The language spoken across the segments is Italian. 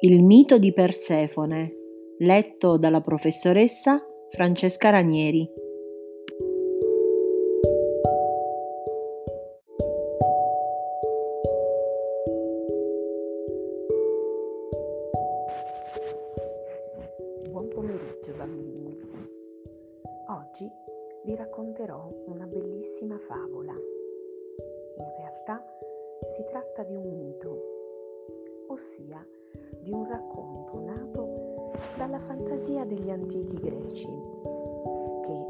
Il mito di Persefone, letto dalla professoressa Francesca Ranieri. Buon pomeriggio bambini. Oggi vi racconterò una bellissima favola. In realtà si tratta di un mito, ossia di un racconto nato dalla fantasia degli antichi greci che,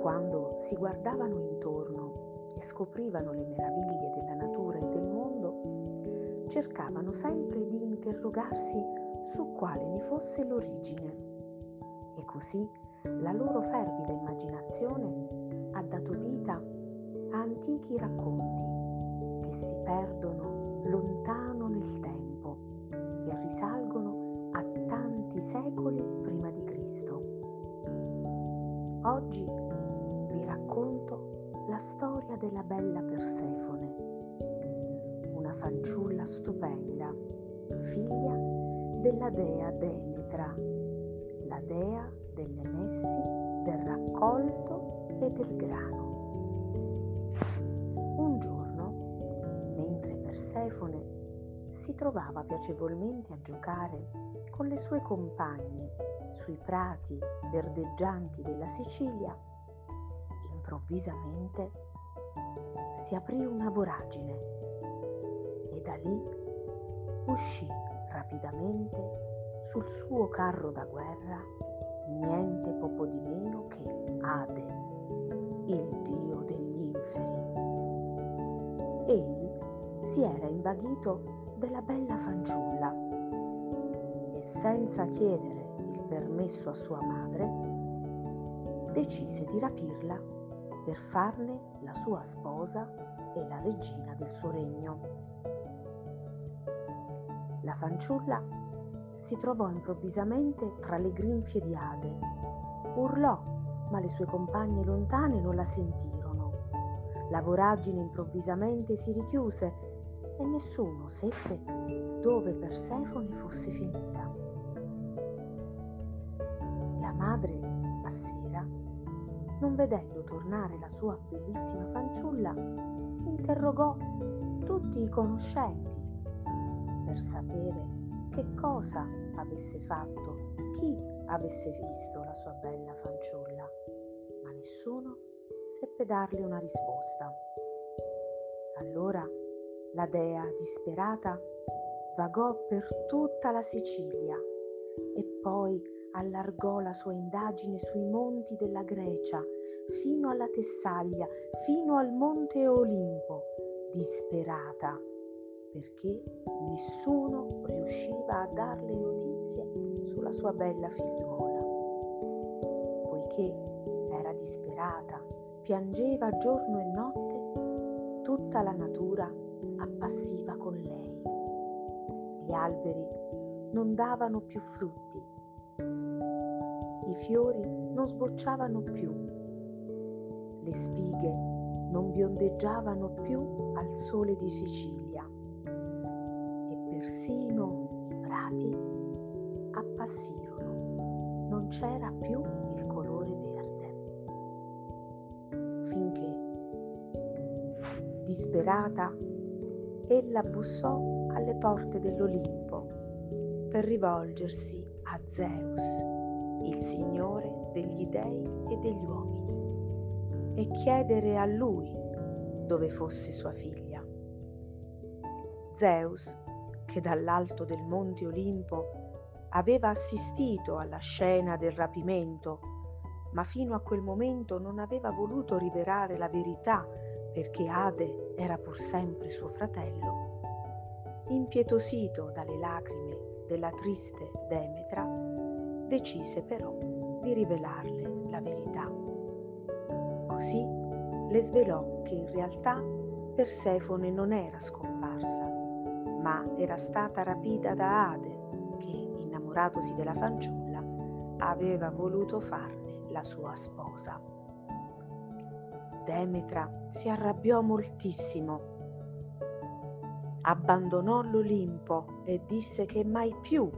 quando si guardavano intorno e scoprivano le meraviglie della natura e del mondo, cercavano sempre di interrogarsi su quale ne fosse l'origine. E così la loro fervida immaginazione ha dato vita a antichi racconti che si perdono lontano nel tempo e risalgono a tanti secoli prima di Cristo. Oggi vi racconto la storia della bella Persefone, una fanciulla stupenda, figlia della dea Demetra, la dea delle messi, del raccolto e del grano. Un giorno, mentre Persefone si trovava piacevolmente a giocare con le sue compagne sui prati verdeggianti della Sicilia, improvvisamente si aprì una voragine e da lì uscì rapidamente sul suo carro da guerra niente poco di meno che Ade, il dio degli inferi. Egli si era invaghito della bella fanciulla e senza chiedere il permesso a sua madre, decise di rapirla per farne la sua sposa e la regina del suo regno. La fanciulla si trovò improvvisamente tra le grinfie di Ade. Urlò, ma le sue compagne lontane non la sentirono. La voragine improvvisamente si richiuse e nessuno seppe dove Persefone fosse finita. La madre, a sera, non vedendo tornare la sua bellissima fanciulla, interrogò tutti i conoscenti per sapere che cosa avesse fatto, chi avesse visto la sua bella fanciulla, ma nessuno seppe darle una risposta. Allora la dea, disperata, vagò per tutta la Sicilia e poi allargò la sua indagine sui monti della Grecia, fino alla Tessaglia, fino al monte Olimpo, disperata, perché nessuno riusciva a darle notizie sulla sua bella figliuola. Poiché era disperata, piangeva giorno e notte, tutta la natura appassiva con lei. Gli alberi non davano più frutti, i fiori non sbocciavano più, le spighe non biondeggiavano più al sole di Sicilia e persino i prati appassirono, non c'era più il colore verde. Finché, disperata, ella bussò alle porte dell'Olimpo per rivolgersi a Zeus, il Signore degli dei e degli uomini, e chiedere a lui dove fosse sua figlia. Zeus, che dall'alto del monte Olimpo aveva assistito alla scena del rapimento, ma fino a quel momento non aveva voluto rivelare la verità perché Ade era pur sempre suo fratello, impietosito dalle lacrime della triste Demetra, decise però di rivelarle la verità. Così le svelò che in realtà Persefone non era scomparsa, ma era stata rapita da Ade, che, innamoratosi della fanciulla, aveva voluto farne la sua sposa. Demetra si arrabbiò moltissimo. abbandonò l'Olimpo e disse che mai più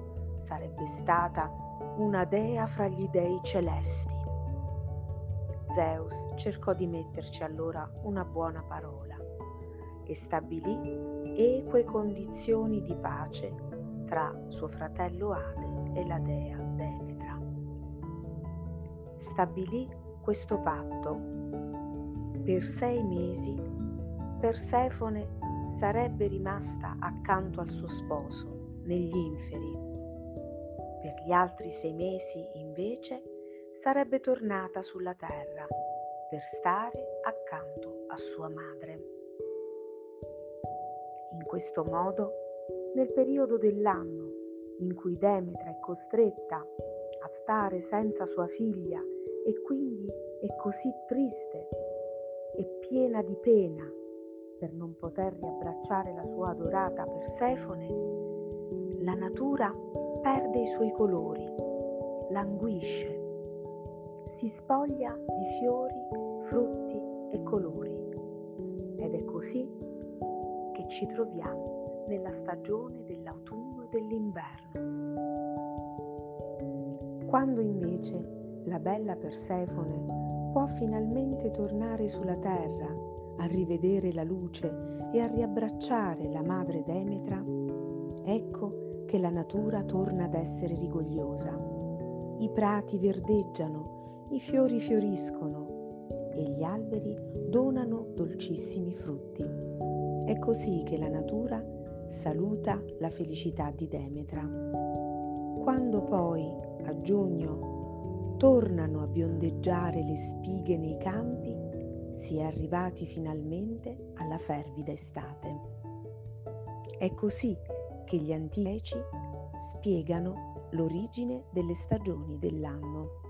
sarebbe stata una dea fra gli dei celesti. Zeus cercò di metterci allora una buona parola e stabilì eque condizioni di pace tra suo fratello Ade e la dea Demetra. Stabilì questo patto. Per sei mesi Persefone sarebbe rimasta accanto al suo sposo negli inferi. Per gli altri sei mesi, invece, sarebbe tornata sulla terra per stare accanto a sua madre. In questo modo, nel periodo dell'anno in cui Demetra è costretta a stare senza sua figlia e quindi è così triste e piena di pena per non poter riabbracciare la sua adorata Persefone, la natura perde i suoi colori, languisce si spoglia di fiori, frutti e colori. Ed è così che ci troviamo nella stagione dell'autunno e dell'inverno. Quando invece la bella Persefone può finalmente tornare sulla terra a rivedere la luce e a riabbracciare la madre Demetra, ecco che la natura torna ad essere rigogliosa. I prati verdeggiano i fiori fioriscono e gli alberi donano dolcissimi frutti. È così che la natura saluta la felicità di Demetra. Quando poi, a giugno, tornano a biondeggiare le spighe nei campi, si è arrivati finalmente alla fervida estate. È così che gli antici spiegano l'origine delle stagioni dell'anno.